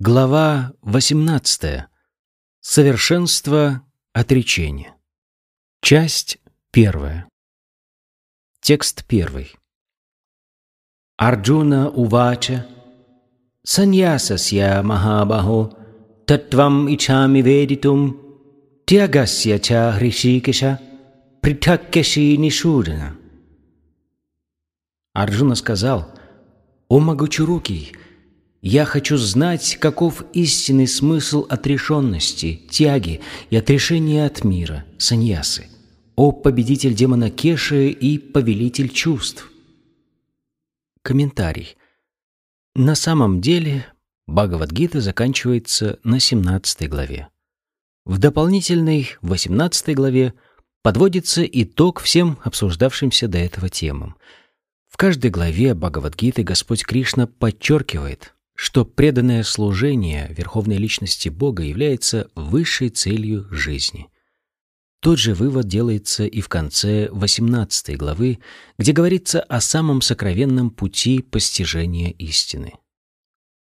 Глава 18. Совершенство отречения. Часть первая. Текст первый. Арджуна увача Саньясасья Махабахо Татвам Ичами Ведитум Тягасья Ча Хришикеша Притаккеши Нишудана. Арджуна сказал, «О могучерукий, я хочу знать, каков истинный смысл отрешенности, тяги и отрешения от мира, саньясы, о победитель демона Кеши и повелитель чувств. Комментарий. На самом деле, Бхагавадгита заканчивается на 17 главе. В дополнительной 18 главе подводится итог всем обсуждавшимся до этого темам. В каждой главе Бхагавадгиты Господь Кришна подчеркивает, что преданное служение Верховной Личности Бога является высшей целью жизни. Тот же вывод делается и в конце 18 главы, где говорится о самом сокровенном пути постижения истины.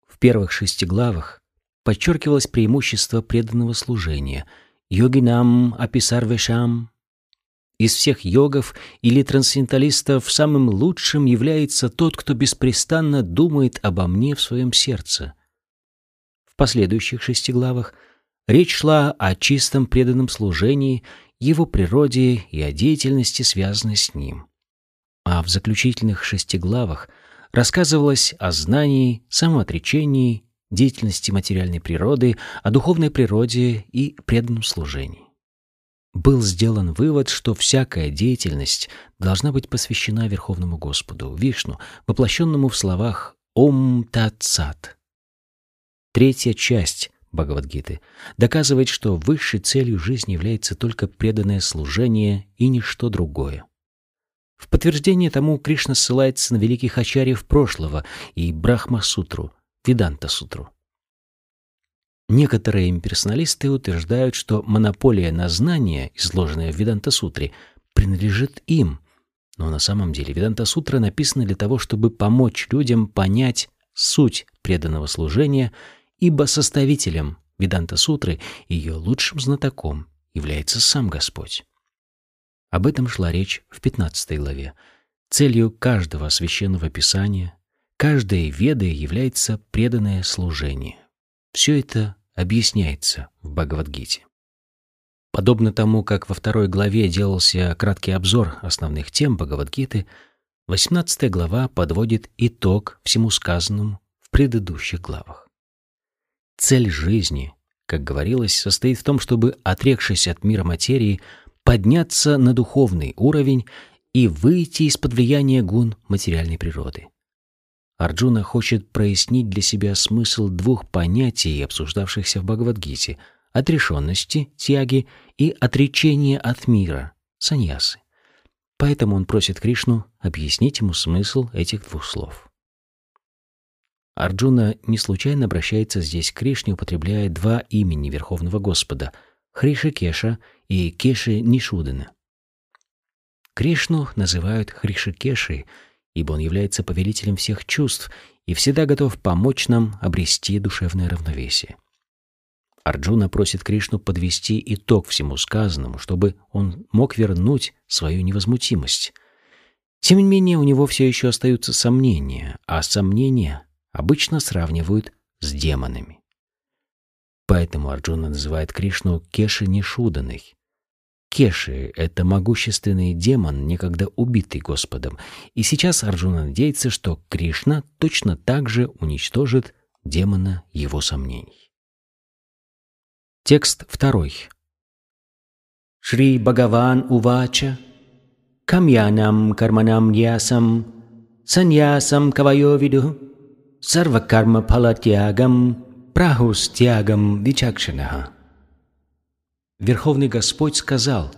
В первых шести главах подчеркивалось преимущество преданного служения «йогинам аписарвешам» Из всех йогов или трансценденталистов самым лучшим является тот, кто беспрестанно думает обо мне в своем сердце. В последующих шести главах речь шла о чистом преданном служении, его природе и о деятельности, связанной с ним. А в заключительных шести главах рассказывалось о знании, самоотречении, деятельности материальной природы, о духовной природе и преданном служении был сделан вывод, что всякая деятельность должна быть посвящена Верховному Господу, Вишну, воплощенному в словах «Ом Тат Сат». Третья часть Бхагавадгиты доказывает, что высшей целью жизни является только преданное служение и ничто другое. В подтверждение тому Кришна ссылается на великих ачарьев прошлого и Брахма-сутру, Веданта-сутру. Некоторые имперсоналисты утверждают, что монополия на знания, изложенная в Веданта-сутре, принадлежит им. Но на самом деле Веданта-сутра написана для того, чтобы помочь людям понять суть преданного служения, ибо составителем Веданта-сутры, ее лучшим знатоком, является сам Господь. Об этом шла речь в 15 главе. Целью каждого священного писания, каждой веды является преданное служение. Все это объясняется в Бхагавадгите. Подобно тому, как во второй главе делался краткий обзор основных тем Бхагавадгиты, 18 глава подводит итог всему сказанному в предыдущих главах. Цель жизни, как говорилось, состоит в том, чтобы, отрекшись от мира материи, подняться на духовный уровень и выйти из-под влияния гун материальной природы. Арджуна хочет прояснить для себя смысл двух понятий, обсуждавшихся в Бхагавадгите — отрешенности, тяги и отречения от мира, саньясы. Поэтому он просит Кришну объяснить ему смысл этих двух слов. Арджуна не случайно обращается здесь к Кришне, употребляя два имени Верховного Господа — Хришикеша и Кеши Нишудана. Кришну называют Хришикешей — ибо Он является повелителем всех чувств и всегда готов помочь нам обрести душевное равновесие. Арджуна просит Кришну подвести итог всему сказанному, чтобы он мог вернуть свою невозмутимость. Тем не менее, у него все еще остаются сомнения, а сомнения обычно сравнивают с демонами. Поэтому Арджуна называет Кришну Кеши Нишуданой, Кеши — это могущественный демон, некогда убитый Господом, и сейчас Арджуна надеется, что Кришна точно так же уничтожит демона его сомнений. Текст второй. Шри Бхагаван Увача Камьянам Карманам Ясам Саньясам Кавайовиду Сарвакарма Палатьягам Прахустьягам Вичакшанаха Верховный Господь сказал,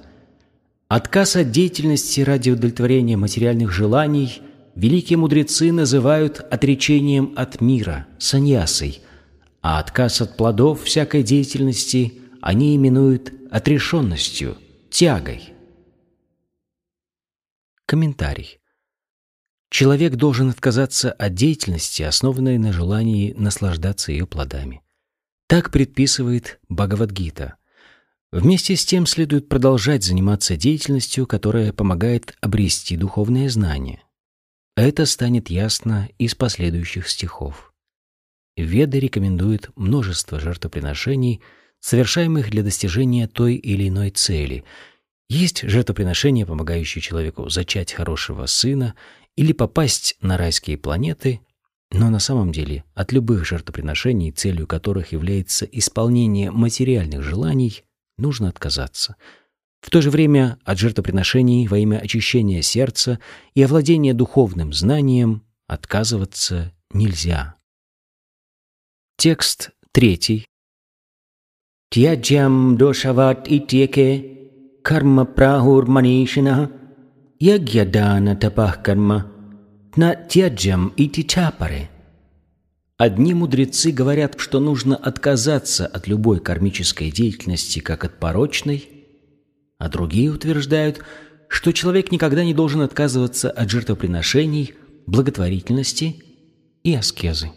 «Отказ от деятельности ради удовлетворения материальных желаний великие мудрецы называют отречением от мира, саньясой, а отказ от плодов всякой деятельности они именуют отрешенностью, тягой». Комментарий. человек должен отказаться от деятельности, основанной на желании наслаждаться ее плодами. Так предписывает Бхагавадгита. Вместе с тем следует продолжать заниматься деятельностью, которая помогает обрести духовное знание. Это станет ясно из последующих стихов. Веды рекомендуют множество жертвоприношений, совершаемых для достижения той или иной цели. Есть жертвоприношения, помогающие человеку зачать хорошего сына или попасть на райские планеты, но на самом деле от любых жертвоприношений, целью которых является исполнение материальных желаний, нужно отказаться. В то же время от жертвоприношений во имя очищения сердца и овладения духовным знанием отказываться нельзя. Текст третий. Тьяджям дошават итьеке карма прахур манишина ягьядана тапах карма на тьяджам ити чапаре. Одни мудрецы говорят, что нужно отказаться от любой кармической деятельности, как от порочной, а другие утверждают, что человек никогда не должен отказываться от жертвоприношений, благотворительности и аскезы.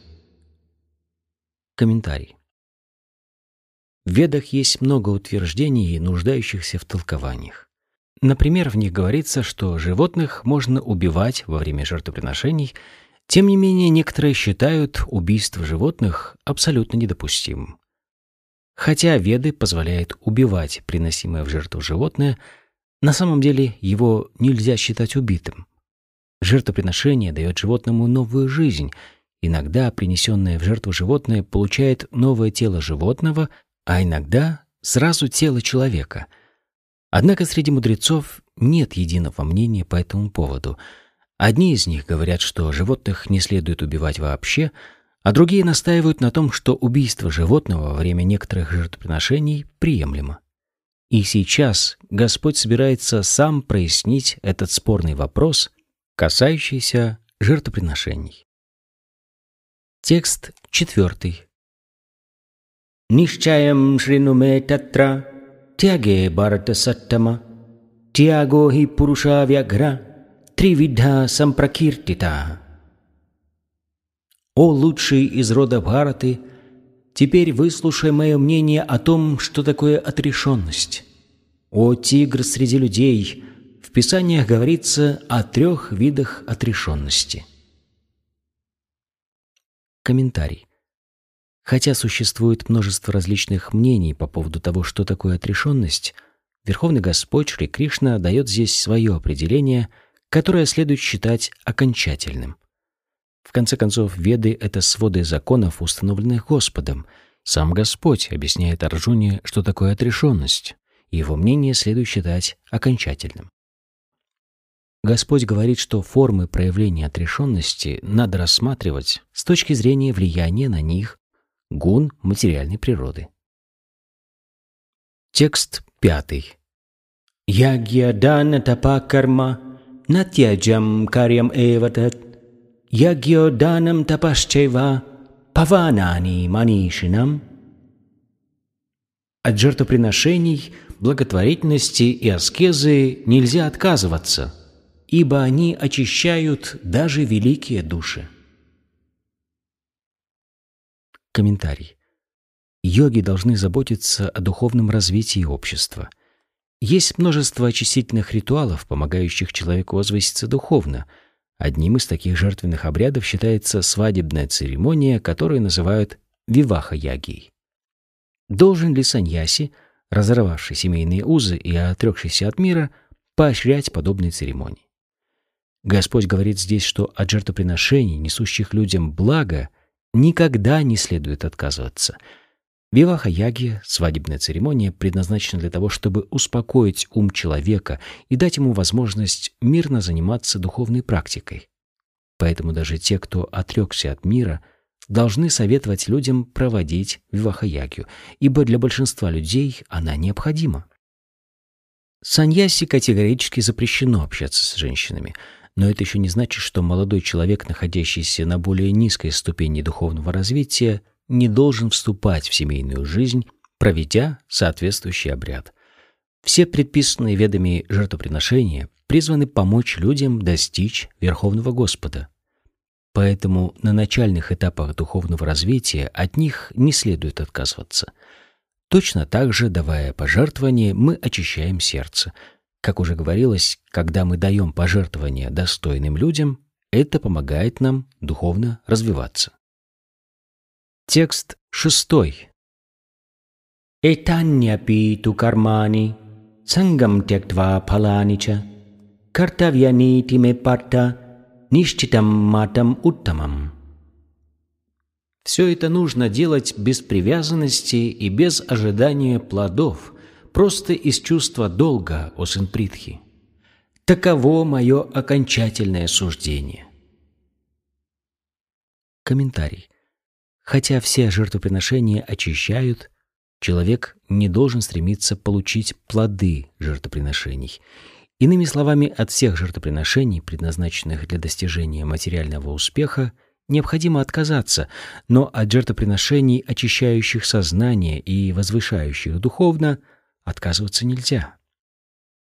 Комментарий. В Ведах есть много утверждений, нуждающихся в толкованиях. Например, в них говорится, что животных можно убивать во время жертвоприношений – тем не менее, некоторые считают убийство животных абсолютно недопустимым. Хотя Веды позволяют убивать приносимое в жертву животное, на самом деле его нельзя считать убитым. Жертвоприношение дает животному новую жизнь. Иногда принесенное в жертву животное получает новое тело животного, а иногда сразу тело человека. Однако среди мудрецов нет единого мнения по этому поводу – Одни из них говорят, что животных не следует убивать вообще, а другие настаивают на том, что убийство животного во время некоторых жертвоприношений приемлемо. И сейчас Господь собирается сам прояснить этот спорный вопрос, касающийся жертвоприношений. Текст четвертый. Нишчаям шринуме татра тяге барата саттама тяго хи пуруша вягра Тривидха сампракиртита. О лучший из рода Бхараты, теперь выслушай мое мнение о том, что такое отрешенность. О тигр среди людей, в Писаниях говорится о трех видах отрешенности. Комментарий. Хотя существует множество различных мнений по поводу того, что такое отрешенность, Верховный Господь Шри Кришна дает здесь свое определение – которое следует считать окончательным. В конце концов, Веды — это своды законов, установленных Господом. Сам Господь объясняет Арджуне, что такое отрешенность, его мнение следует считать окончательным. Господь говорит, что формы проявления отрешенности надо рассматривать с точки зрения влияния на них гун материальной природы. Текст пятый. Ягья дана тапа карма Натьяджам карьям эватат, ягьо данам тапашчева, паванани манишинам. От жертвоприношений, благотворительности и аскезы нельзя отказываться, ибо они очищают даже великие души. Комментарий. Йоги должны заботиться о духовном развитии общества – есть множество очистительных ритуалов, помогающих человеку возвыситься духовно. Одним из таких жертвенных обрядов считается свадебная церемония, которую называют виваха-ягией. Должен ли саньяси, разорвавший семейные узы и отрекшийся от мира, поощрять подобные церемонии? Господь говорит здесь, что от жертвоприношений, несущих людям благо, никогда не следует отказываться — Виваха-яги, свадебная церемония, предназначена для того, чтобы успокоить ум человека и дать ему возможность мирно заниматься духовной практикой. Поэтому даже те, кто отрекся от мира, должны советовать людям проводить виваха-ягью, ибо для большинства людей она необходима. Саньяси категорически запрещено общаться с женщинами, но это еще не значит, что молодой человек, находящийся на более низкой ступени духовного развития, не должен вступать в семейную жизнь, проведя соответствующий обряд. Все предписанные ведами жертвоприношения, призваны помочь людям достичь Верховного Господа. Поэтому на начальных этапах духовного развития от них не следует отказываться. Точно так же, давая пожертвования, мы очищаем сердце. Как уже говорилось, когда мы даем пожертвования достойным людям, это помогает нам духовно развиваться. Текст шестой. Этаньяпи ту кармани, сангам тектва паланича, картавьянити ме парта, нищитам матам уттамам. Все это нужно делать без привязанности и без ожидания плодов, просто из чувства долга, о сын Притхи. Таково мое окончательное суждение. Комментарий. Хотя все жертвоприношения очищают, человек не должен стремиться получить плоды жертвоприношений – Иными словами, от всех жертвоприношений, предназначенных для достижения материального успеха, необходимо отказаться, но от жертвоприношений, очищающих сознание и возвышающих духовно, отказываться нельзя.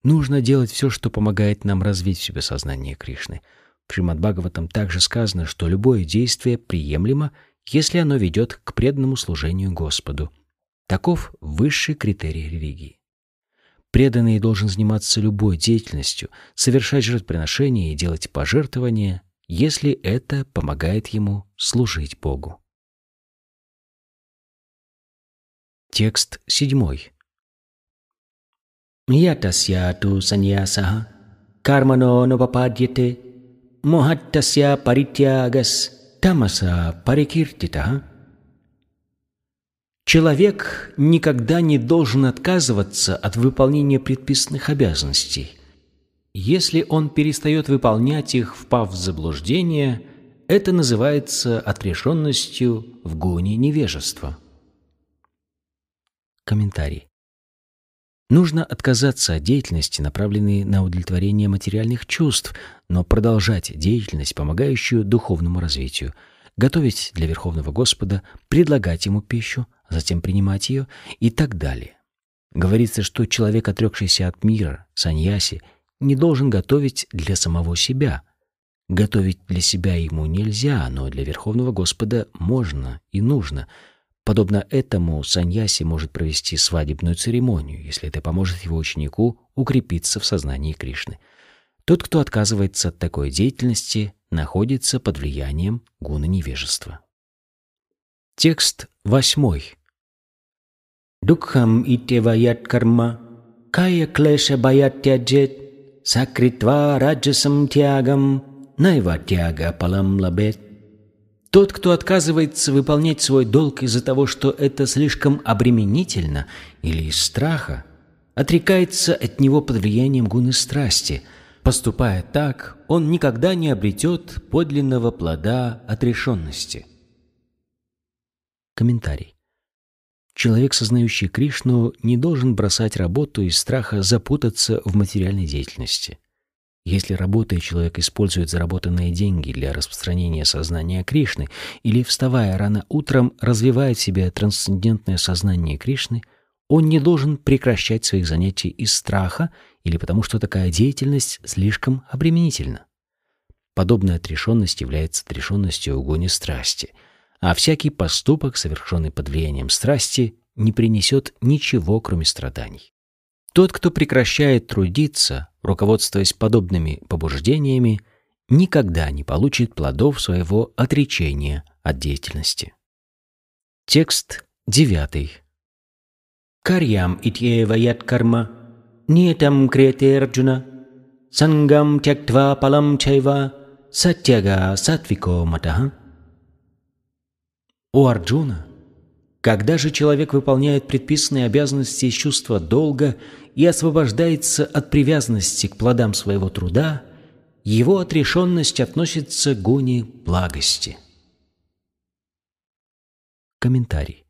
Нужно делать все, что помогает нам развить в себе сознание Кришны. В Шримад Бхагаватам также сказано, что любое действие приемлемо, если оно ведет к преданному служению Господу. Таков высший критерий религии. Преданный должен заниматься любой деятельностью, совершать жертвоприношения и делать пожертвования, если это помогает ему служить Богу. Текст седьмой. Ятасьяту саньясаха кармано новападьяте мохаттася паритягас тамаса парикиртитаха Человек никогда не должен отказываться от выполнения предписанных обязанностей. Если он перестает выполнять их, впав в заблуждение, это называется отрешенностью в гоне невежества. Комментарий. Нужно отказаться от деятельности, направленной на удовлетворение материальных чувств, но продолжать деятельность, помогающую духовному развитию, готовить для Верховного Господа, предлагать Ему пищу, затем принимать ее и так далее. Говорится, что человек, отрекшийся от мира, саньяси, не должен готовить для самого себя. Готовить для себя ему нельзя, но для Верховного Господа можно и нужно. Подобно этому саньяси может провести свадебную церемонию, если это поможет его ученику укрепиться в сознании Кришны. Тот, кто отказывается от такой деятельности, находится под влиянием гуна невежества. Текст восьмой. Дукхам итева ят карма, кая клеша баят тяджет, сакритва раджасам тягам, найва тяга палам лабет. Тот, кто отказывается выполнять свой долг из-за того, что это слишком обременительно или из страха, отрекается от него под влиянием гуны страсти. Поступая так, он никогда не обретет подлинного плода отрешенности. Комментарий. Человек, сознающий Кришну, не должен бросать работу из страха запутаться в материальной деятельности. Если работая человек использует заработанные деньги для распространения сознания Кришны или, вставая рано утром, развивает в себе трансцендентное сознание Кришны, он не должен прекращать своих занятий из страха или потому, что такая деятельность слишком обременительна. Подобная отрешенность является отрешенностью угоне страсти — а всякий поступок, совершенный под влиянием страсти, не принесет ничего, кроме страданий. Тот, кто прекращает трудиться, руководствуясь подобными побуждениями, никогда не получит плодов своего отречения от деятельности. Текст девятый. Карьям итьева ят карма, нетам крете арджуна, сангам тяктва палам чайва, сатьяга сатвико матаха. У Арджуна, когда же человек выполняет предписанные обязанности из чувства долга и освобождается от привязанности к плодам своего труда, его отрешенность относится к гуне благости. Комментарий.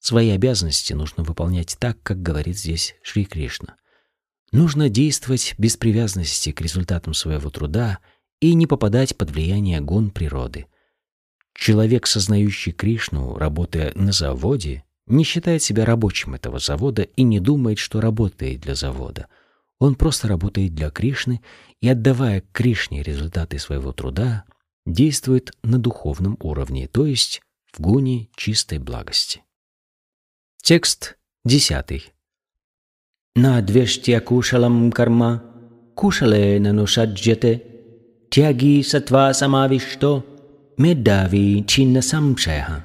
Свои обязанности нужно выполнять так, как говорит здесь Шри Кришна. Нужно действовать без привязанности к результатам своего труда и не попадать под влияние гун природы – Человек, сознающий Кришну, работая на заводе, не считает себя рабочим этого завода и не думает, что работает для завода. Он просто работает для Кришны и, отдавая Кришне результаты своего труда, действует на духовном уровне, то есть в гуне чистой благости. Текст десятый. На двештя кушалам карма, кушале нанушаджете, тяги сатва самавишто, медави чинна самшеха.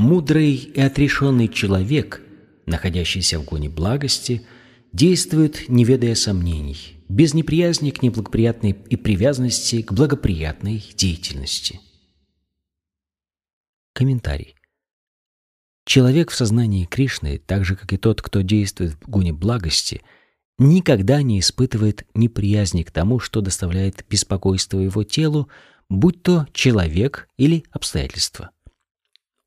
Мудрый и отрешенный человек, находящийся в гоне благости, действует, не ведая сомнений, без неприязни к неблагоприятной и привязанности к благоприятной деятельности. Комментарий. Человек в сознании Кришны, так же как и тот, кто действует в гуне благости, никогда не испытывает неприязни к тому, что доставляет беспокойство его телу, будь то человек или обстоятельства.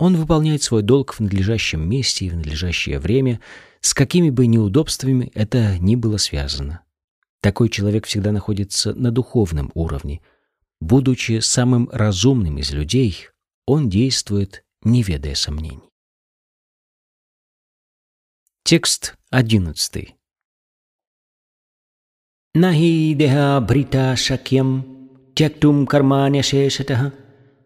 Он выполняет свой долг в надлежащем месте и в надлежащее время, с какими бы неудобствами это ни было связано. Такой человек всегда находится на духовном уровне. Будучи самым разумным из людей, он действует, не ведая сомнений. Текст одиннадцатый. Нахи деха брита шакьям тяктум карманя шешатаха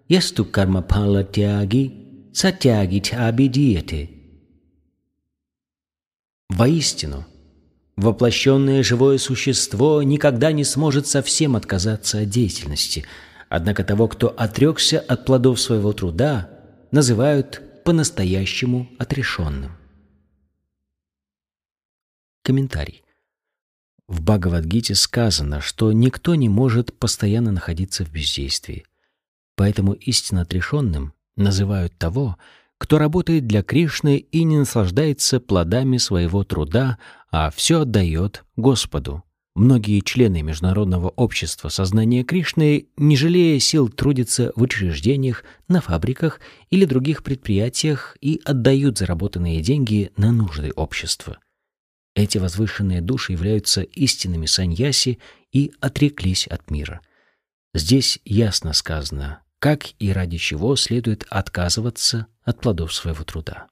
ясту карма пала тяги сатяги чабидиете. Воистину, воплощенное живое существо никогда не сможет совсем отказаться от деятельности, однако того, кто отрекся от плодов своего труда, называют по-настоящему отрешенным. Комментарий. В Бхагавадгите сказано, что никто не может постоянно находиться в бездействии. Поэтому истинно отрешенным называют того, кто работает для Кришны и не наслаждается плодами своего труда, а все отдает Господу. Многие члены Международного общества сознания Кришны, не жалея сил, трудятся в учреждениях, на фабриках или других предприятиях и отдают заработанные деньги на нужды общества. Эти возвышенные души являются истинными саньяси и отреклись от мира. Здесь ясно сказано, как и ради чего следует отказываться от плодов своего труда.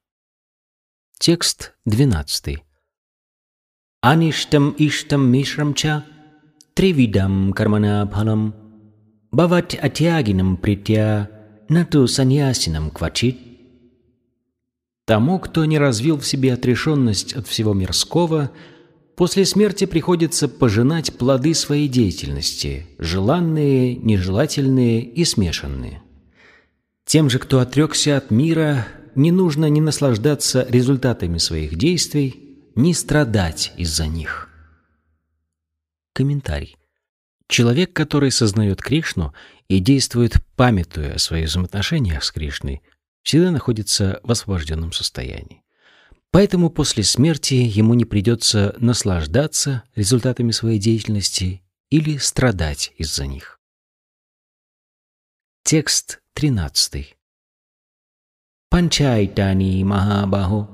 Текст 12. Аништам иштам мишрам ча тривидам кармана пхалам бават атягинам притя нату саньясинам квачит Тому, кто не развил в себе отрешенность от всего мирского, после смерти приходится пожинать плоды своей деятельности, желанные, нежелательные и смешанные. Тем же, кто отрекся от мира, не нужно ни наслаждаться результатами своих действий, ни страдать из-за них. Комментарий. Человек, который сознает Кришну и действует, памятуя о своих взаимоотношениях с Кришной, всегда находится в освобожденном состоянии. Поэтому после смерти ему не придется наслаждаться результатами своей деятельности или страдать из-за них. Текст 13. Панчайтани Махабахо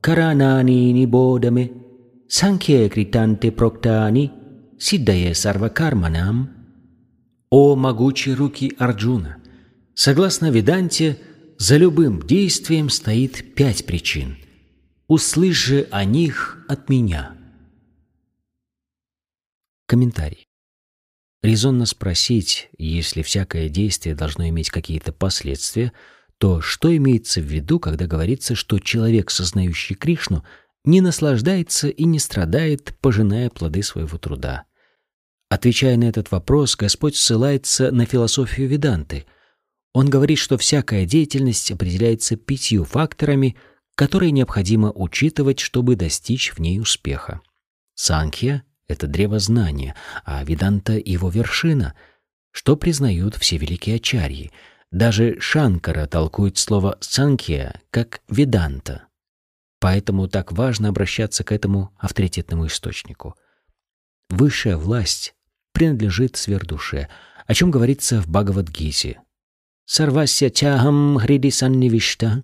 Каранани Нибодаме Санхе Кританте Проктани Сиддае Сарвакарманам О могучие руки Арджуна! Согласно Веданте, за любым действием стоит пять причин. Услышь же о них от меня. Комментарий. Резонно спросить, если всякое действие должно иметь какие-то последствия, то что имеется в виду, когда говорится, что человек, сознающий Кришну, не наслаждается и не страдает, пожиная плоды своего труда? Отвечая на этот вопрос, Господь ссылается на философию Веданты, он говорит, что всякая деятельность определяется пятью факторами, которые необходимо учитывать, чтобы достичь в ней успеха. Санхья — это древо знания, а Веданта — его вершина, что признают все великие ачарьи. Даже Шанкара толкует слово «санхья» как «веданта». Поэтому так важно обращаться к этому авторитетному источнику. Высшая власть принадлежит сверхдуше, о чем говорится в Бхагавадгите — Сарвася тягам хриди саннивишта.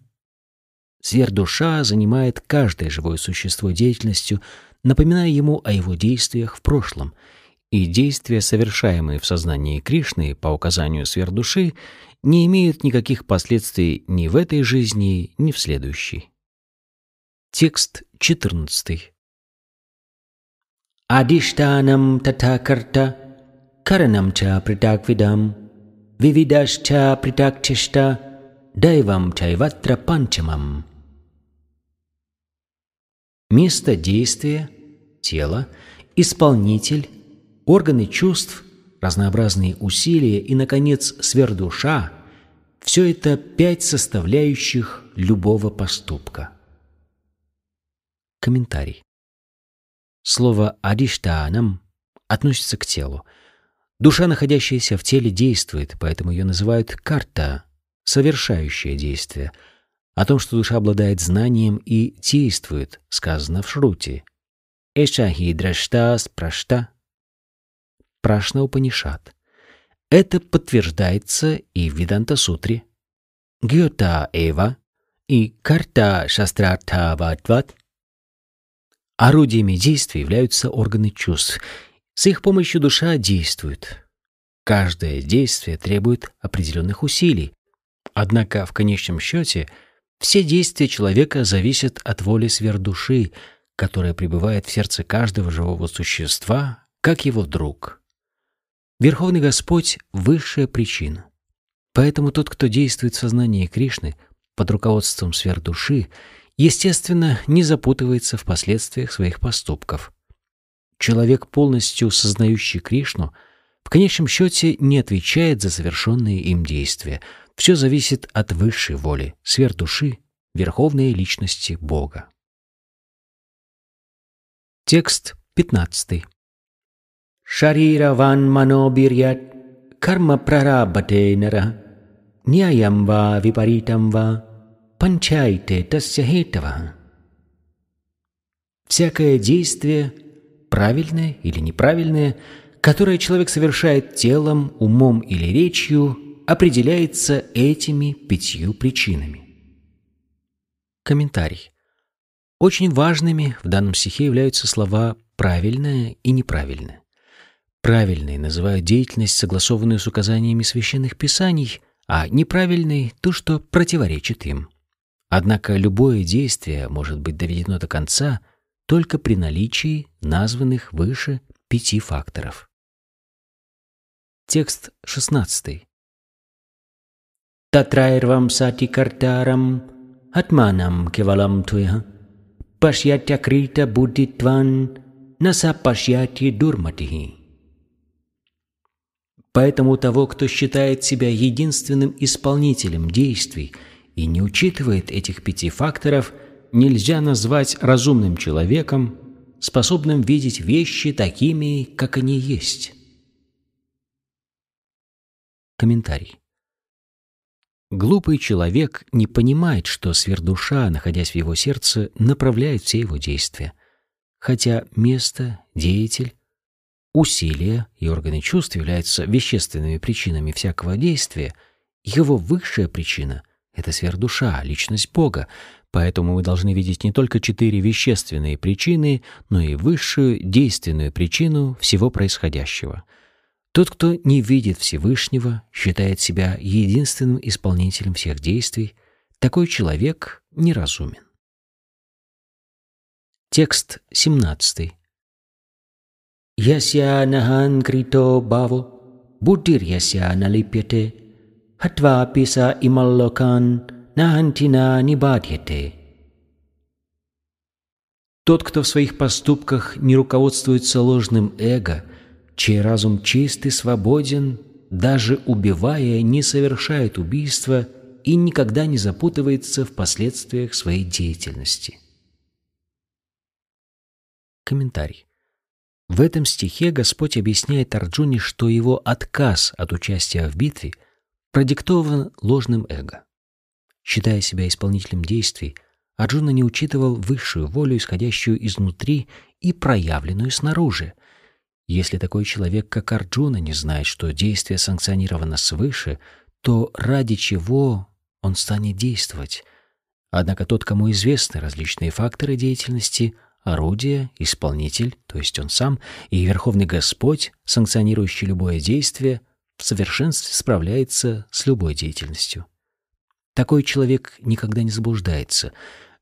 Сверхдуша занимает каждое живое существо деятельностью, напоминая ему о его действиях в прошлом, и действия, совершаемые в сознании Кришны по указанию сверхдуши, не имеют никаких последствий ни в этой жизни, ни в следующей. Текст 14. Adishtanam tatakarta karanam cha pritakvidam vividascha pritakchishta daivam chayvatra panчамам. Место действия, тело, исполнитель, органы чувств, разнообразные усилия и, наконец, сверхдуша – все это пять составляющих любого поступка. Комментарий. Слово «ариштанам» относится к телу. Душа, находящаяся в теле, действует, поэтому ее называют «карта» — совершающее действие. О том, что душа обладает знанием и действует, сказано в Шрути. «Эшахи драштас прашта» — Прашна Упанишат. Это подтверждается и в Виданта-сутре. Гьота Эва и Карта Шастратха Ватват Орудиями действия являются органы чувств. С их помощью душа действует. Каждое действие требует определенных усилий. Однако в конечном счете все действия человека зависят от воли сверхдуши, которая пребывает в сердце каждого живого существа, как его друг. Верховный Господь — высшая причина. Поэтому тот, кто действует в сознании Кришны под руководством сверхдуши, естественно, не запутывается в последствиях своих поступков. Человек, полностью сознающий Кришну, в конечном счете не отвечает за совершенные им действия. Все зависит от высшей воли, сверхдуши, верховной личности Бога. Текст 15. Шарирован манобирьят карма прарабате нара няям ва випаритам ва панчайте тасya хетава. Всякое действие, правильное или неправильное, которое человек совершает телом, умом или речью, определяется этими пятью причинами. Комментарий. Очень важными в данном стихе являются слова «правильное» и «неправильное». Правильные называют деятельность, согласованную с указаниями священных писаний, а неправильный — то, что противоречит им. Однако любое действие может быть доведено до конца только при наличии названных выше пяти факторов. Текст 16. Картарам атманам кевалам туя пашьятя крита буддитван наса пашьяти дурматихи. Поэтому того, кто считает себя единственным исполнителем действий – и не учитывает этих пяти факторов, нельзя назвать разумным человеком, способным видеть вещи такими, как они есть. Комментарий. Глупый человек не понимает, что сверхдуша, находясь в его сердце, направляет все его действия. Хотя место, деятель, усилия и органы чувств являются вещественными причинами всякого действия, его высшая причина это сверхдуша, личность Бога, поэтому мы должны видеть не только четыре вещественные причины, но и высшую действенную причину всего происходящего. Тот, кто не видит Всевышнего, считает себя единственным исполнителем всех действий, такой человек неразумен. Текст 17. Яся нахан крито баво, буддир яся налипьете, хатва писа ималлокан нахантина нибадьете. Тот, кто в своих поступках не руководствуется ложным эго – чей разум чист и свободен, даже убивая, не совершает убийства и никогда не запутывается в последствиях своей деятельности. Комментарий. В этом стихе Господь объясняет Арджуне, что его отказ от участия в битве – продиктован ложным эго. Считая себя исполнителем действий, Арджуна не учитывал высшую волю, исходящую изнутри и проявленную снаружи. Если такой человек, как Арджуна, не знает, что действие санкционировано свыше, то ради чего он станет действовать? Однако тот, кому известны различные факторы деятельности, орудие, исполнитель, то есть он сам, и Верховный Господь, санкционирующий любое действие, в совершенстве справляется с любой деятельностью. Такой человек никогда не заблуждается.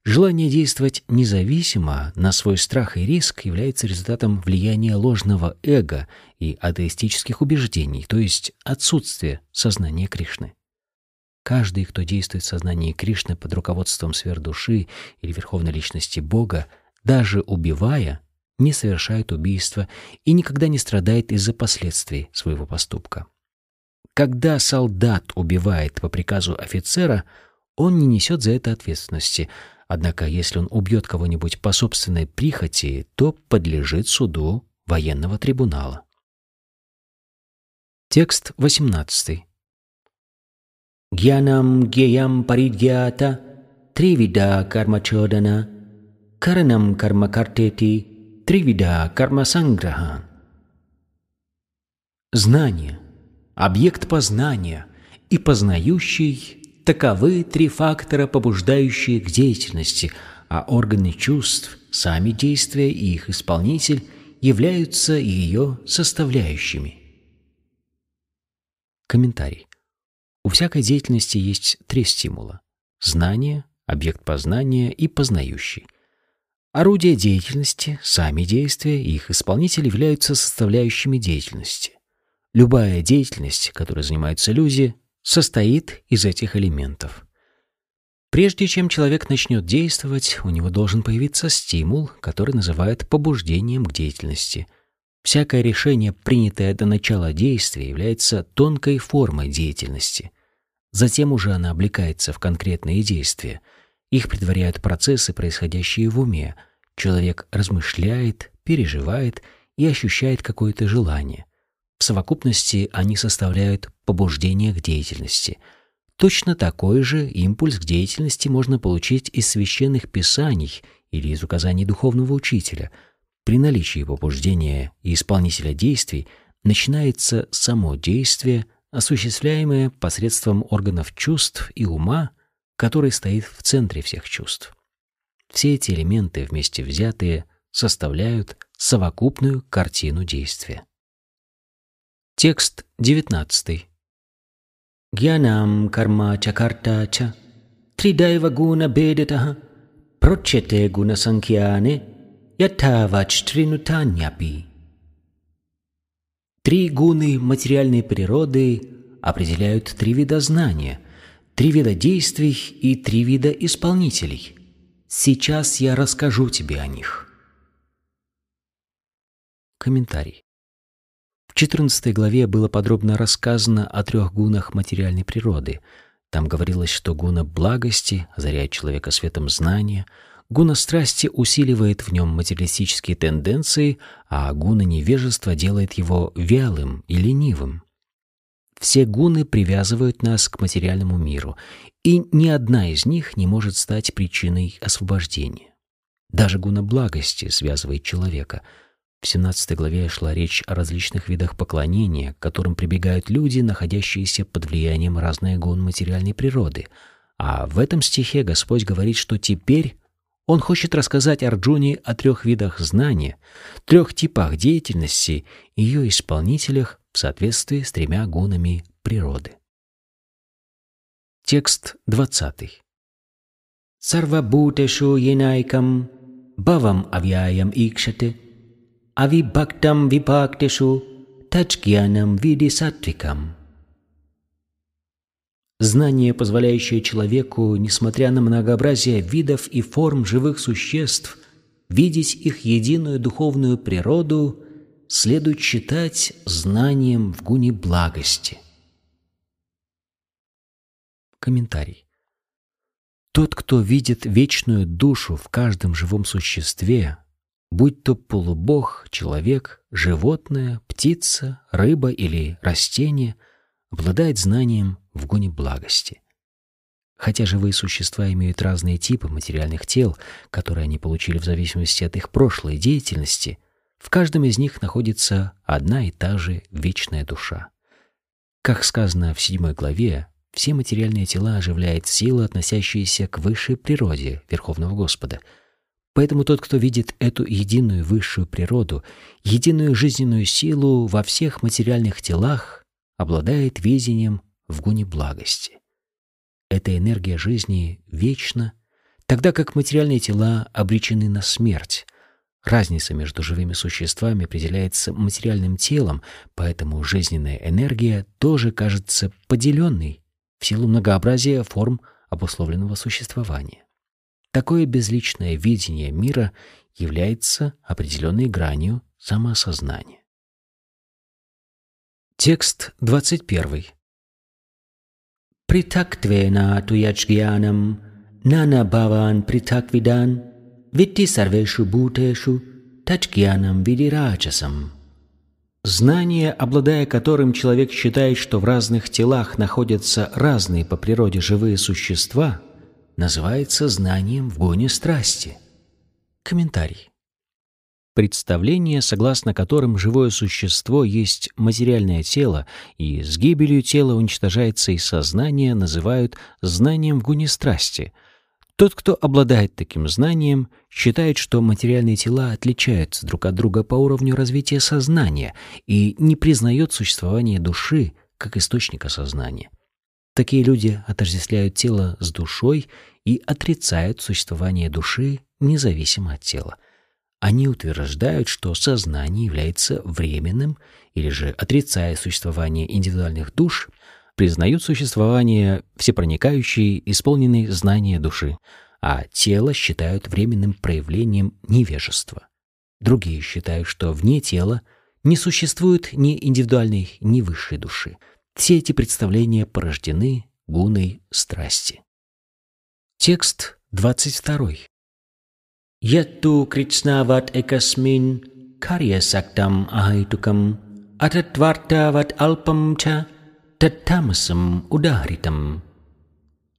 Желание действовать независимо на свой страх и риск является результатом влияния ложного эго и атеистических убеждений, то есть отсутствия сознания Кришны. Каждый, кто действует в сознании Кришны под руководством сверхдуши или верховной личности Бога, даже убивая, не совершает убийства и никогда не страдает из-за последствий своего поступка. Когда солдат убивает по приказу офицера, он не несет за это ответственности – Однако, если он убьет кого-нибудь по собственной прихоти, то подлежит суду военного трибунала. Текст 18. Гьянам геям паридьята тривида кармачодана каранам кармакартети тривида кармасанграхан. Знание, объект познания и познающий Таковы три фактора, побуждающие к деятельности, а органы чувств, сами действия и их исполнитель являются ее составляющими. Комментарий. У всякой деятельности есть три стимула – знание, объект познания и познающий. Орудия деятельности, сами действия и их исполнитель являются составляющими деятельности. Любая деятельность, которой занимаются люди, состоит из этих элементов. Прежде чем человек начнет действовать, у него должен появиться стимул, который называют побуждением к деятельности. Всякое решение, принятое до начала действия, является тонкой формой деятельности. Затем уже она облекается в конкретные действия. Их предваряют процессы, происходящие в уме. Человек размышляет, переживает и ощущает какое-то желание. В совокупности они составляют побуждение к деятельности. Точно такой же импульс к деятельности можно получить из священных писаний или из указаний духовного учителя. При наличии побуждения и исполнителя действий начинается само действие, осуществляемое посредством органов чувств и ума, который стоит в центре всех чувств. Все эти элементы вместе взятые составляют совокупную картину действия. Текст 19. Гьянам карма чакарта ча тридайва гуна бедатаха прочете гуна санкьяне ятавач тринутаньяпи. Три гуны материальной природы определяют три вида знания, три вида действий и три вида исполнителей. Сейчас я расскажу тебе о них. Комментарий. В 14 главе было подробно рассказано о трех гунах материальной природы. Там говорилось, что гуна благости озаряет человека светом знания, гуна страсти усиливает в нем материалистические тенденции, а гуна невежества делает его вялым и ленивым. Все гуны привязывают нас к материальному миру, и ни одна из них не может стать причиной освобождения. Даже гуна благости связывает человека — в 17 главе шла речь о различных видах поклонения, к которым прибегают люди, находящиеся под влиянием разных гон материальной природы. А в этом стихе Господь говорит, что теперь Он хочет рассказать Арджуне о трех видах знания, трех типах деятельности и ее исполнителях в соответствии с тремя гунами природы. Текст 20. Сарвабутешу енайкам бавам авяям икшате – avibhaktam vibhakteshu таджгьянам види сатвикам. Знание, позволяющее человеку, несмотря на многообразие видов и форм живых существ, видеть их единую духовную природу, следует считать знанием в гуне благости. Комментарий. Тот, кто видит вечную душу в каждом живом существе, будь то полубог, человек, животное, птица, рыба или растение, обладает знанием в гоне благости. Хотя живые существа имеют разные типы материальных тел, которые они получили в зависимости от их прошлой деятельности, в каждом из них находится одна и та же вечная душа. Как сказано в седьмой главе, все материальные тела оживляет сила, относящаяся к высшей природе Верховного Господа — Поэтому тот, кто видит эту единую высшую природу, единую жизненную силу во всех материальных телах, обладает видением в гуне благости. Эта энергия жизни вечна, тогда как материальные тела обречены на смерть. Разница между живыми существами определяется материальным телом, поэтому жизненная энергия тоже кажется поделенной в силу многообразия форм обусловленного существования. Такое безличное видение мира является определенной гранью самоосознания. Текст 21. Притактвена туячгьянам нана баван притаквидан витти сарвешу бутешу тачгьянам видираджасам. Знание, обладая которым человек считает, что в разных телах находятся разные по природе живые существа, называется знанием в гоне страсти. Комментарий. Представление, согласно которым живое существо есть материальное тело, и с гибелью тела уничтожается и сознание, называют знанием в гуне страсти. Тот, кто обладает таким знанием, считает, что материальные тела отличаются друг от друга по уровню развития сознания и не признает существование души как источника сознания. Такие люди отождествляют тело с душой и отрицают существование души независимо от тела. Они утверждают, что сознание является временным, или же, отрицая существование индивидуальных душ, признают существование всепроникающей, исполненной знания души, а тело считают временным проявлением невежества. Другие считают, что вне тела не существует ни индивидуальной, ни высшей души. Все эти представления порождены гуной страсти. Текст 22. Ятту критснават экасмин карьясактам ахайтукам ататвартават алпам ча таттамасам ударитам.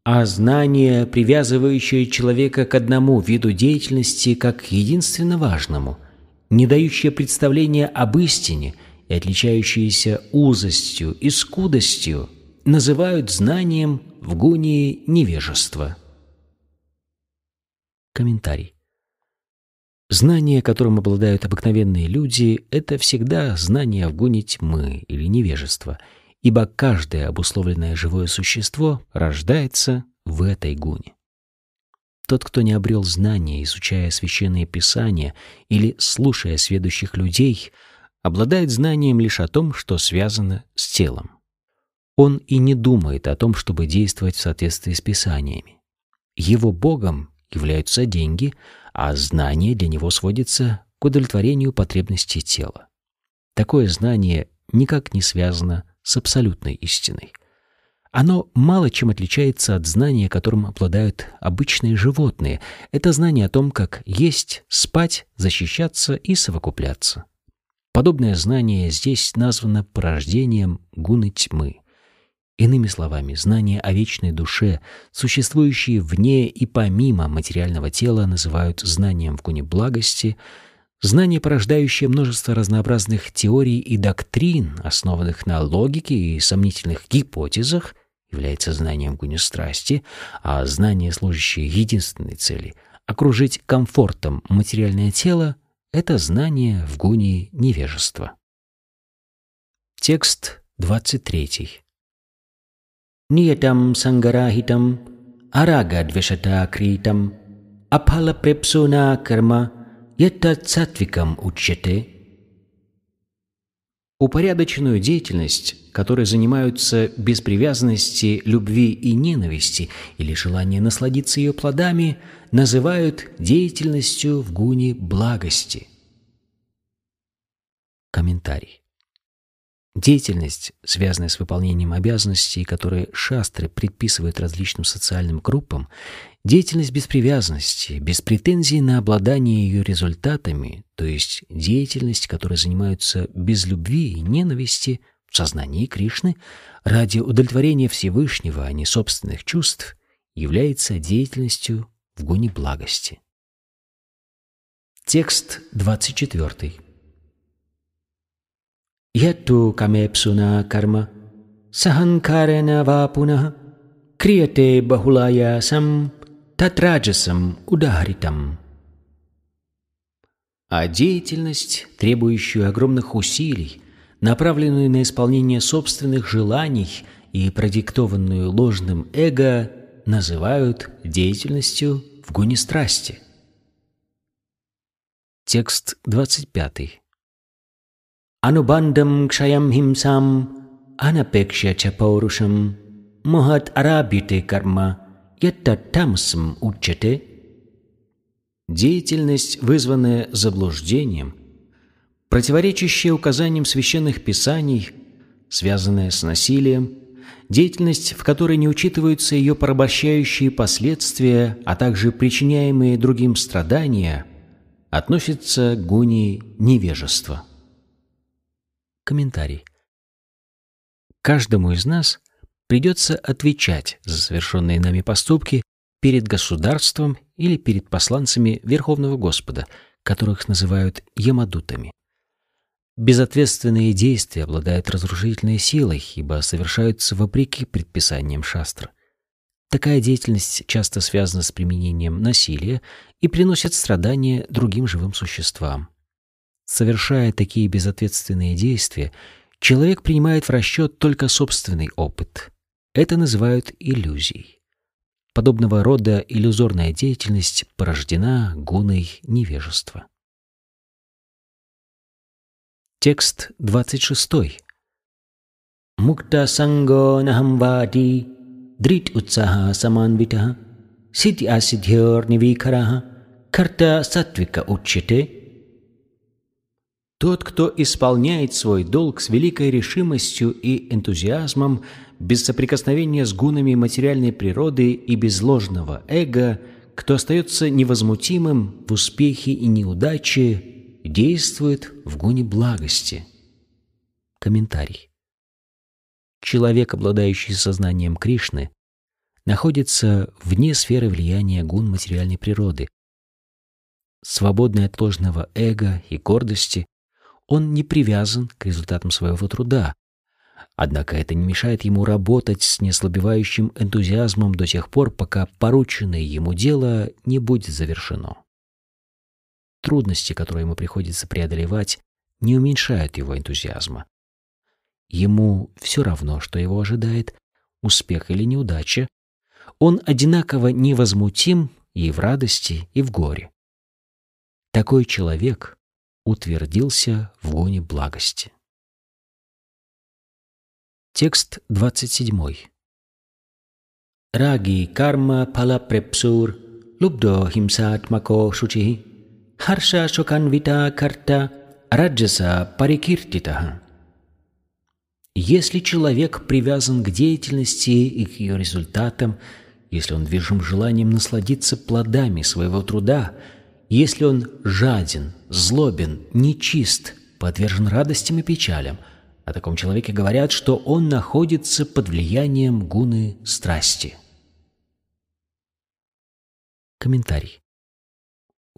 А знание, привязывающее человека к одному виду деятельности как единственно важному, не дающее представления об истине – и отличающееся узостью и скудостью, называют знанием в гунии невежества. Комментарий. Знание, которым обладают обыкновенные люди, это всегда знание в гуне тьмы или невежества, ибо каждое обусловленное живое существо рождается в этой гуне. Тот, кто не обрел знания, изучая священные писания или слушая сведущих людей, обладает знанием лишь о том, что связано с телом. Он и не думает о том, чтобы действовать в соответствии с писаниями. Его Богом являются деньги, а знание для него сводится к удовлетворению потребностей тела. Такое знание никак не связано с абсолютной истиной. Оно мало чем отличается от знания, которым обладают обычные животные. Это знание о том, как есть, спать, защищаться и совокупляться. Подобное знание здесь названо порождением гуны тьмы — Иными словами, знание о вечной душе, существующие вне и помимо материального тела, называют знанием в гуне благости, знание, порождающее множество разнообразных теорий и доктрин, основанных на логике и сомнительных гипотезах, является знанием в гуне страсти, а знание, служащее единственной цели — окружить комфортом материальное тело — это знание в гуне невежества. Текст 23. Ниятам сангарахитам арагадвишата критам апала препсуна карма ята цатвикам учете Упорядоченную деятельность, которой занимаются без привязанности, любви и ненависти или желания насладиться ее плодами, называют деятельностью в гуне благости. Комментарий. Деятельность, связанная с выполнением обязанностей, которые шастры предписывают различным социальным группам, деятельность без привязанности, без претензий на обладание ее результатами, то есть деятельность, которой занимаются без любви и ненависти в сознании Кришны, ради удовлетворения Всевышнего, а не собственных чувств, является деятельностью в гуне благости. Текст 24. यत्तु कमेप्सुना कर्म सहङ्कारेण वा पुनः क्रियते बहुलायासं татраджасом ударитом. А деятельность, требующую огромных усилий, направленную на исполнение собственных желаний и продиктованную ложным эго, называют деятельностью в гуне страсти. Текст 25. Анубандам кшаям химсам анапекша ча паурушам мухат арабите карма яттатамсам учате. Деятельность, вызванная заблуждением, противоречащая указаниям священных писаний, связанная с насилием, деятельность, в которой не учитываются ее порабощающие последствия, а также причиняемые другим страдания, относится к гуни невежества. Комментарий. Каждому из нас придется отвечать за совершенные нами поступки перед государством или перед посланцами Верховного Господа, которых называют ямадутами. Безответственные действия обладают разрушительной силой, ибо совершаются вопреки предписаниям шастр. Такая деятельность часто связана с применением насилия и приносит страдания другим живым существам. Совершая такие безответственные действия, человек принимает в расчет только собственный опыт. Это называют иллюзией. Подобного рода иллюзорная деятельность порождена гуной невежества. Текст 26. Мукта санго нахамвади дрит утсаха саманвитаха сидhi асидхьор нивикараха карта сатвика учите. Тот, кто исполняет свой долг с великой решимостью и энтузиазмом, без соприкосновения с гунами материальной природы и без ложного эго, кто остается невозмутимым в успехе и неудаче, действует в гуне благости. Комментарий. Человек, обладающий сознанием Кришны, находится вне сферы влияния гун материальной природы. Свободный от ложного эго и гордости, он не привязан к результатам своего труда, Однако это не мешает ему работать с неслабевающим энтузиазмом до тех пор, пока порученное ему дело не будет завершено. Трудности, которые ему приходится преодолевать, не уменьшают его энтузиазма. Ему все равно, что его ожидает, успех или неудача. Он одинаково невозмутим и в радости, и в горе. Такой человек утвердился в гоне благости. Текст 27. Раги карма пала препсур лубдо химсатмако шучи Харша Шоканвита Карта Раджаса Парикиртитаха. Если человек привязан к деятельности и к ее результатам, если он движим желанием насладиться плодами своего труда, если он жаден, злобен, нечист, подвержен радостям и печалям, о таком человеке говорят, что он находится под влиянием гуны страсти. Комментарий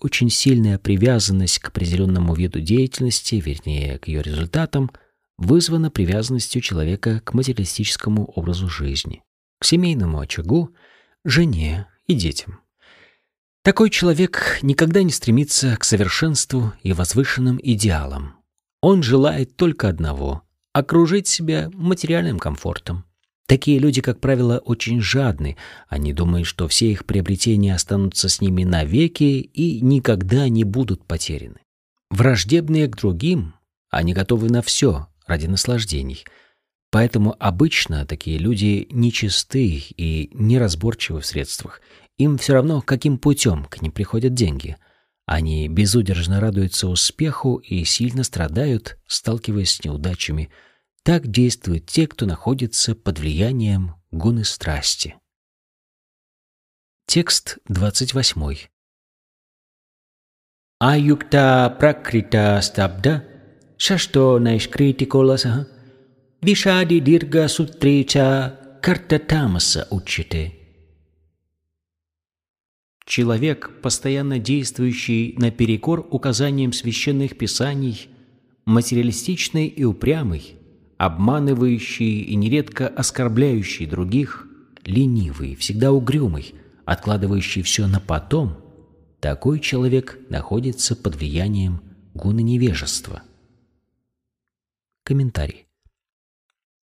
очень сильная привязанность к определенному виду деятельности, вернее, к ее результатам, вызвана привязанностью человека к материалистическому образу жизни, к семейному очагу, жене и детям. Такой человек никогда не стремится к совершенству и возвышенным идеалам. Он желает только одного — окружить себя материальным комфортом. Такие люди, как правило, очень жадны. Они думают, что все их приобретения останутся с ними навеки и никогда не будут потеряны. Враждебные к другим, они готовы на все ради наслаждений. Поэтому обычно такие люди нечисты и неразборчивы в средствах. Им все равно, каким путем к ним приходят деньги. Они безудержно радуются успеху и сильно страдают, сталкиваясь с неудачами – так действуют те, кто находится под влиянием гуны страсти. Текст 28. Аюкта пракрита стабда шашто найшкрити коласаха вишади дирга сутрича карта тамаса учите. Человек, постоянно действующий наперекор указаниям священных писаний, материалистичный и упрямый, обманывающий и нередко оскорбляющий других, ленивый, всегда угрюмый, откладывающий все на потом, такой человек находится под влиянием гуны невежества. Комментарий.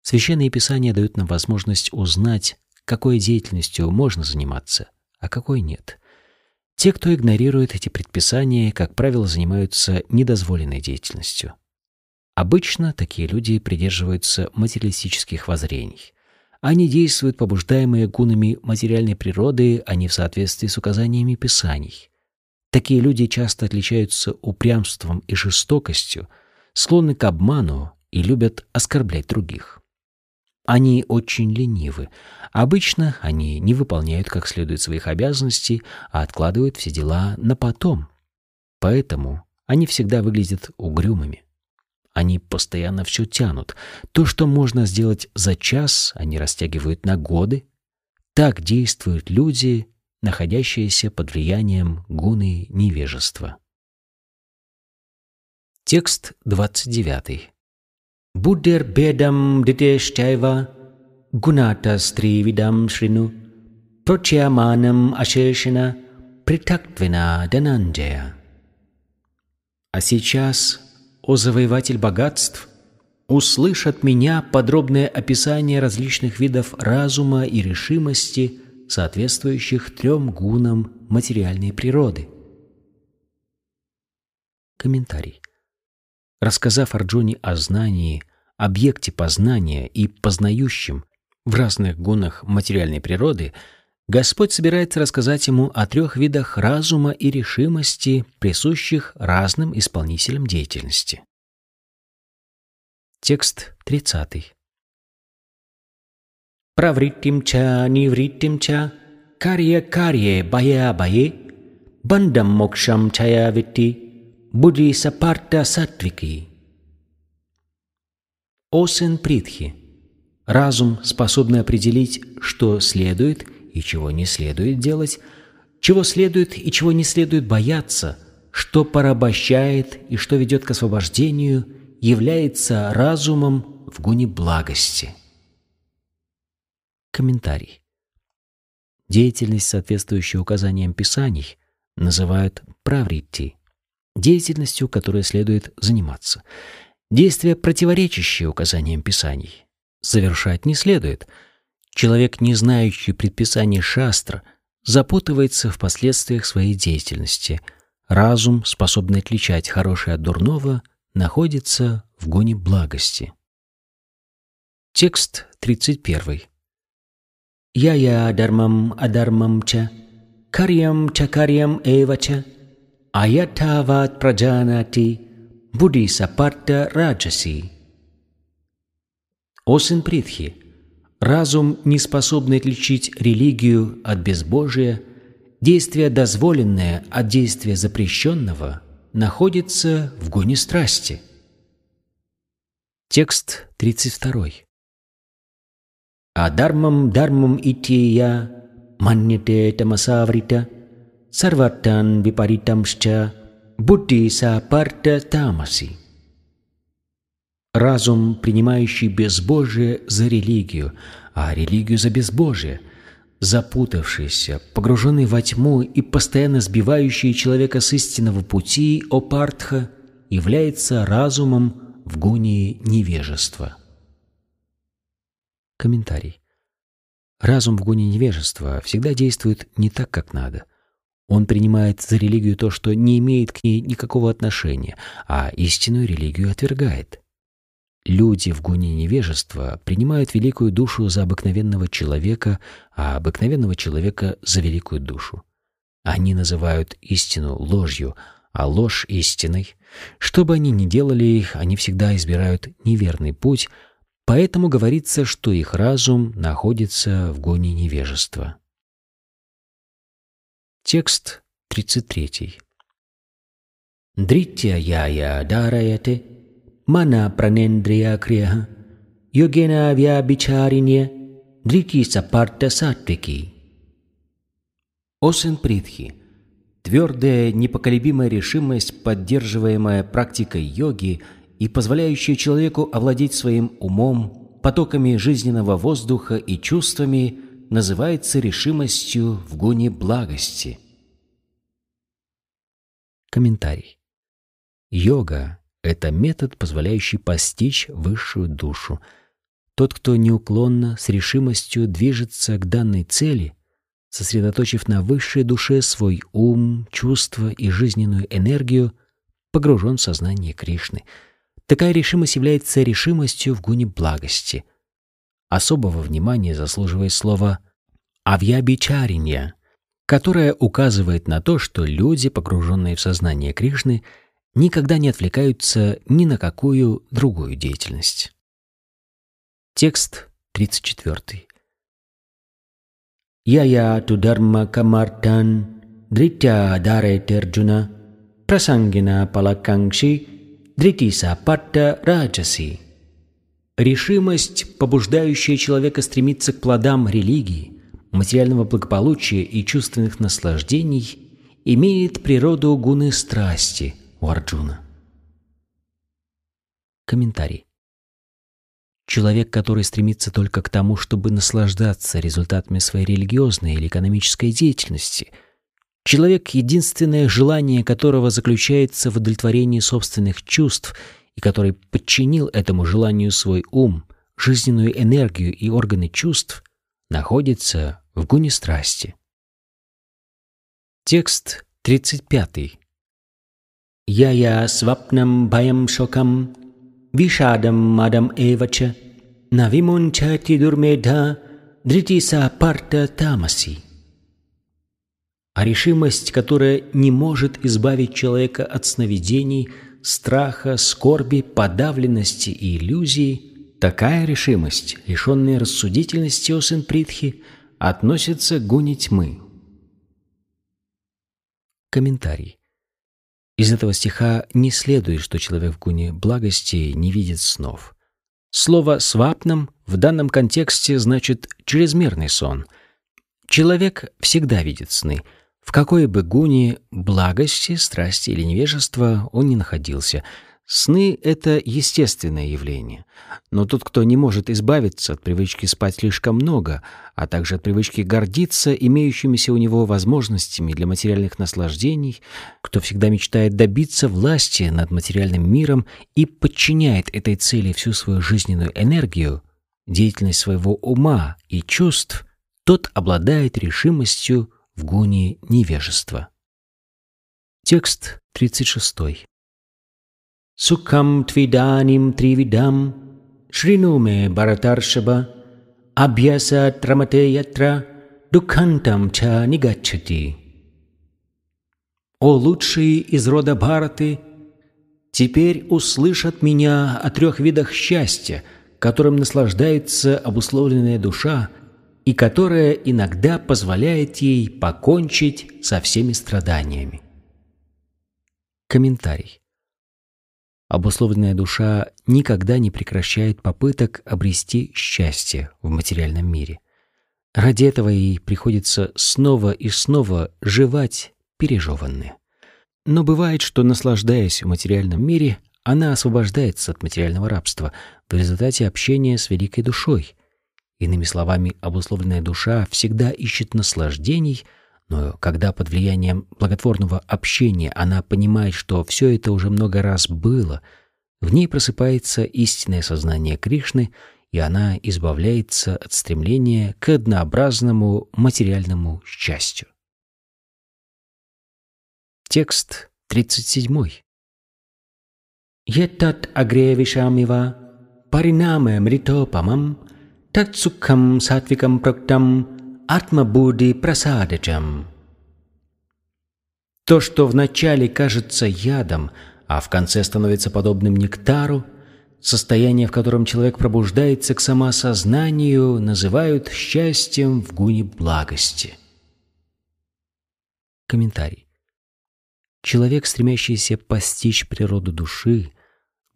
Священные Писания дают нам возможность узнать, какой деятельностью можно заниматься, а какой нет. Те, кто игнорирует эти предписания, как правило, занимаются недозволенной деятельностью. Обычно такие люди придерживаются материалистических воззрений. Они действуют, побуждаемые гунами материальной природы, а не в соответствии с указаниями Писаний. Такие люди часто отличаются упрямством и жестокостью, склонны к обману и любят оскорблять других. Они очень ленивы. Обычно они не выполняют как следует своих обязанностей, а откладывают все дела на потом. Поэтому они всегда выглядят угрюмыми. Они постоянно все тянут. То, что можно сделать за час, они растягивают на годы. Так действуют люди, находящиеся под влиянием гуны невежества. Текст 29. Дитештайва гуната стривидам шрину прочяманам ашешина притактвина дананджая. А сейчас о завоеватель богатств, услышь от меня подробное описание различных видов разума и решимости, соответствующих трем гунам материальной природы. Комментарий. Рассказав Арджуне о знании, объекте познания и познающем в разных гунах материальной природы, Господь собирается рассказать ему о трех видах разума и решимости, присущих разным исполнителям деятельности. Текст 30. Правриттим ча нивриттим ча карье карье бая бае бандам мокшам чая витти будди сапарта сатвики. Осен Притхи. Разум, способный определить, что следует и чего не следует делать, чего следует и чего не следует бояться, что порабощает и что ведет к освобождению, является разумом в гуне благости. Комментарий. Деятельность, соответствующая указаниям Писаний, называют правритти, деятельностью, которой следует заниматься. Действия, противоречащие указаниям Писаний, завершать не следует – Человек, не знающий предписаний шастра, запутывается в последствиях своей деятельности. Разум, способный отличать хорошее от дурного, находится в гоне благости. Текст 31. Я-я дармам адармам ча, карьям ча карьям эвача, аятават праджанати, будиса парта раджаси. О сын Разум, не способный отличить религию от безбожия, действие дозволенное от действия запрещенного, находится в гоне страсти. Текст 32. Адармам дармам ития маньяте тамасаврита сарватан випаритамшча будди сапарта тамаси. Разум, принимающий безбожие за религию, а религию за безбожие, запутавшийся, погруженный во тьму и постоянно сбивающий человека с истинного пути, о Партха, является разумом в гонии невежества. Комментарий. Разум в гоне невежества всегда действует не так, как надо. Он принимает за религию то, что не имеет к ней никакого отношения, а истинную религию отвергает. Люди в гуне невежества принимают великую душу за обыкновенного человека, а обыкновенного человека за великую душу. Они называют истину ложью, а ложь истиной. Что бы они ни делали, они всегда избирают неверный путь, поэтому говорится, что их разум находится в гоне невежества. Текст 33. Дритья яя дараяте mana pranendriya kriya yogena vyabhicharinya дрики сапарта сатвики. Осен Притхи. Твердая, непоколебимая решимость, поддерживаемая практикой йоги и позволяющая человеку овладеть своим умом, потоками жизненного воздуха и чувствами, называется решимостью в гуне благости. Комментарий. Йога это метод, позволяющий постичь высшую душу. Тот, кто неуклонно, с решимостью движется к данной цели, сосредоточив на высшей душе свой ум, чувства и жизненную энергию, погружен в сознание Кришны. Такая решимость является решимостью в гуне благости. Особого внимания заслуживает слово «авьябичаринья», которое указывает на то, что люди, погруженные в сознание Кришны, никогда не отвлекаются ни на какую другую деятельность. Текст 34. Yaya tu dharma kamartan dritya dhareterjuna прасангина палакангши дритиса патта раджаси. Решимость, побуждающая человека стремиться к плодам религии, материального благополучия и чувственных наслаждений, имеет природу гуны страсти у Арджуна. Комментарий. Человек, который стремится только к тому, чтобы наслаждаться результатами своей религиозной или экономической деятельности – Человек, единственное желание которого заключается в удовлетворении собственных чувств и который подчинил этому желанию свой ум, жизненную энергию и органы чувств, находится в гуне страсти. Текст 35. Я-я свапнам баям шокам вишадам мадам эвача навимунчати дурмеда дритиса парта тамаси а решимость, которая не может избавить человека от сновидений, страха, скорби, подавленности и иллюзий, такая решимость, лишенная рассудительности, о сын Притхи, относится к гуне тьмы. Комментарий. Из этого стиха не следует, что человек в гуне благости не видит снов. Слово «свапном» в данном контексте значит «чрезмерный сон». Человек всегда видит сны – в какой бы гуне благости, страсти или невежества он ни находился, сны — это естественное явление. Но тот, кто не может избавиться от привычки спать слишком много, а также от привычки гордиться имеющимися у него возможностями для материальных наслаждений, кто всегда мечтает добиться власти над материальным миром и подчиняет этой цели всю свою жизненную энергию, деятельность своего ума и чувств, тот обладает решимостью в гуне невежества. Текст 36. Сукам твиданим тривидам шринуме баратаршаба абьяса трамате ятра дукхантам ча нигачати. О лучшие из рода Бхараты, теперь услышат меня о трех видах счастья, которым наслаждается обусловленная душа, и которая иногда позволяет ей покончить со всеми страданиями. Комментарий. Обусловленная душа никогда не прекращает попыток обрести счастье в материальном мире. Ради этого ей приходится снова и снова жевать пережеванное. Но бывает, что, наслаждаясь в материальном мире, она освобождается от материального рабства в результате общения с великой душой, Иными словами, обусловленная душа всегда ищет наслаждений, но когда под влиянием благотворного общения она понимает, что все это уже много раз было, в ней просыпается истинное сознание Кришны, и она избавляется от стремления к однообразному материальному счастью. Текст 37. Еттат агре вишамива паринаме мритопамам Татсукхам сатвикам проктам атмабуди прасададжам. То, что вначале кажется ядом, а в конце становится подобным нектару, состояние, в котором человек пробуждается к самосознанию, называют счастьем в гуне благости. Комментарий. Человек, стремящийся постичь природу души,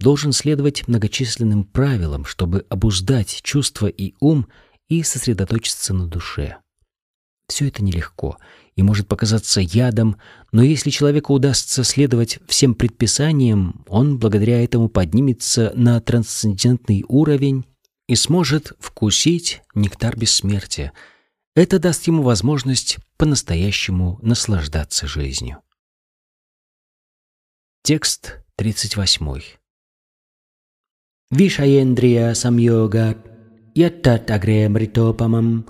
должен следовать многочисленным правилам, чтобы обуздать чувства и ум и сосредоточиться на душе. Все это нелегко и может показаться ядом, но если человеку удастся следовать всем предписаниям, он благодаря этому поднимется на трансцендентный уровень и сможет вкусить нектар бессмертия. Это даст ему возможность по-настоящему наслаждаться жизнью. Текст 38. Samyogat yattat agre mritopamam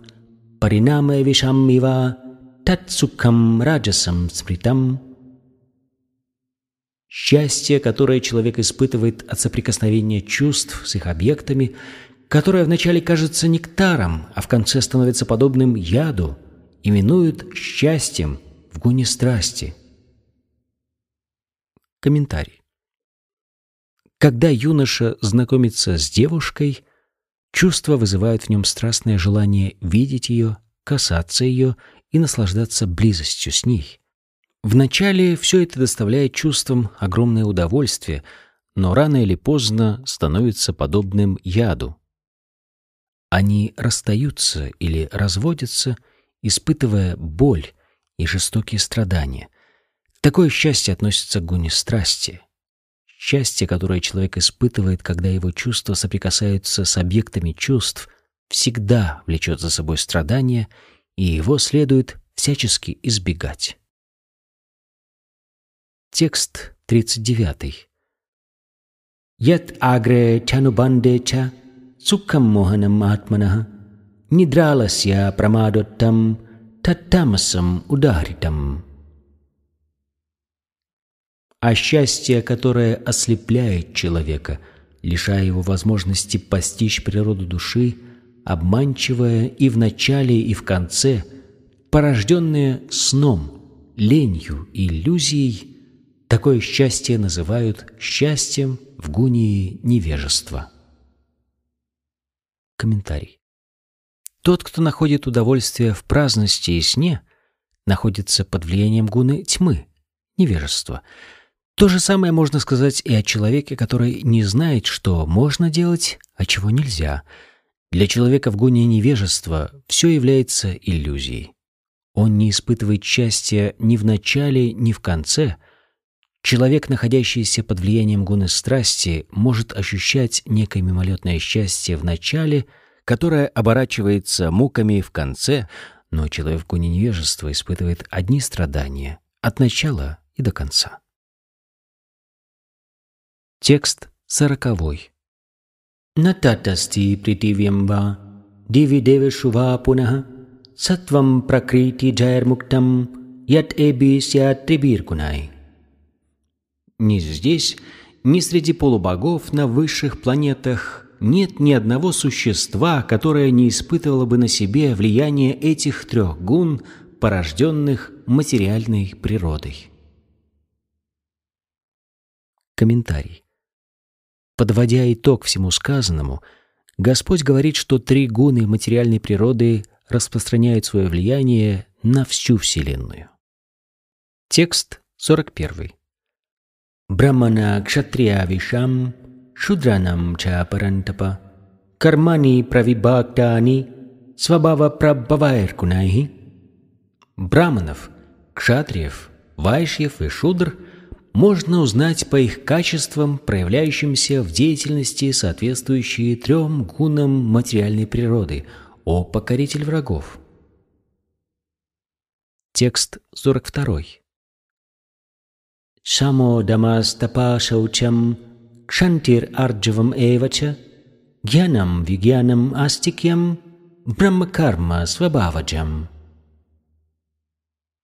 паринаме вишаммива татсукам раджасам спритам. Счастье, которое человек испытывает от соприкосновения чувств с их объектами, которое вначале кажется нектаром, а в конце становится подобным яду, именуют счастьем в гуне страсти. Комментарий. Когда юноша знакомится с девушкой, чувства вызывают в нем страстное желание видеть ее, касаться ее и наслаждаться близостью с ней. Вначале все это доставляет чувствам огромное удовольствие, но рано или поздно становится подобным яду. Они расстаются или разводятся, испытывая боль и жестокие страдания. Такое счастье относится к гуне страсти. Счастье, которое человек испытывает, когда его чувства соприкасаются с объектами чувств, всегда влечет за собой страдания, и его следует всячески избегать. Текст 39. Ят агре чанубанде ча сукхам моханам атманах нидраласья прамадоттам таттамасам ударитам. А счастье, которое ослепляет человека, лишая его возможности постичь природу души, обманчивое и в начале, и в конце, порожденное сном, ленью иллюзией, Такое счастье называют счастьем в гунии невежества. Комментарий. Тот, кто находит удовольствие в праздности и сне, находится под влиянием гуны тьмы, невежества. То же самое можно сказать и о человеке, который не знает, что можно делать, а чего нельзя. Для человека в гуне невежества все является иллюзией. Он не испытывает счастья ни в начале, ни в конце – Человек, находящийся под влиянием гуны страсти, может ощущать некое мимолетное счастье в начале, которое оборачивается муками в конце, но человек в гуне невежества испытывает одни страдания от начала и до конца. Текст сороковой. Нататасти притивьямва дивидева шува пунах сатвам пракрити джайрмуктам ят эби сят трибиркунай. Ни здесь, ни среди полубогов на высших планетах нет ни одного существа, которое не испытывало бы на себе влияние этих трех гун, порожденных материальной природой. Комментарий. Подводя итог всему сказанному, Господь говорит, что три гуны материальной природы распространяют свое влияние на всю Вселенную. Текст 41. Brahmana Kshatriya Visham Shudranam Cha Parantapa Karmani Pravibhaktani Свабава Прабхавайркунайхи Браманов, кшатриев, вайшьев и шудр можно узнать по их качествам, проявляющимся в деятельности, соответствующие трем гунам материальной природы, о покоритель врагов. Текст 42. Самодамастапа шаучам кшантир арджавам эвача гьянам вигьянам астикьям брахмакарма свабаваджам.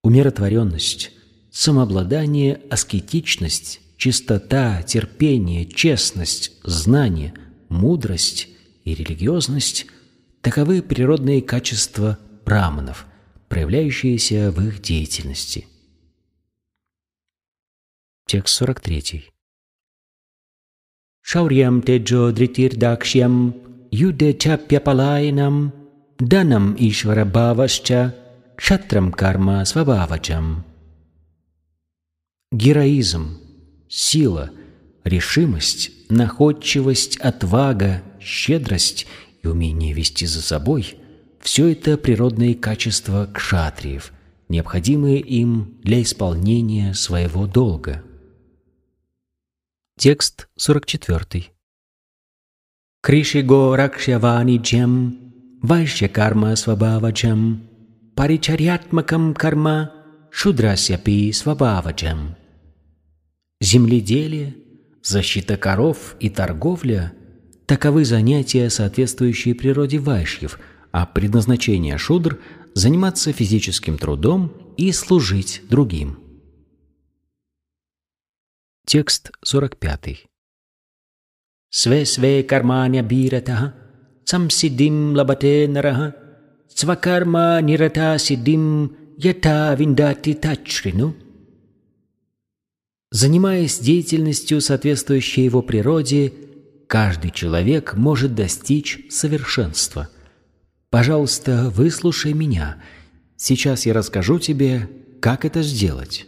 Умиротворенность, самообладание, аскетичность, чистота, терпение, честность, знание, мудрость и религиозность – таковы природные качества браманов, проявляющиеся в их деятельности – Текст 43. Шаурьям теджо дритир дакшьям юде чапьяпалайнам данам ишвара кшатрам карма свабавачам. Героизм, сила, решимость, находчивость, отвага, щедрость и умение вести за собой – все это природные качества кшатриев, необходимые им для исполнения своего долга – Текст 44. Кришиго ракшяваниджям вайшья карма свабаваджам паричарьятмакам карма шудрасяпи свабаваджам. Земледелие, защита коров и торговля – таковы занятия, соответствующие природе вайшьев, а предназначение шудр – заниматься физическим трудом и служить другим. Текст 45. Све-све карманя биратаха, самсидим лабате нараха, свакарма нирата сидим ята виндати тачрину. Занимаясь деятельностью, соответствующей его природе, каждый человек может достичь совершенства. Пожалуйста, выслушай меня. Сейчас я расскажу тебе, как это сделать.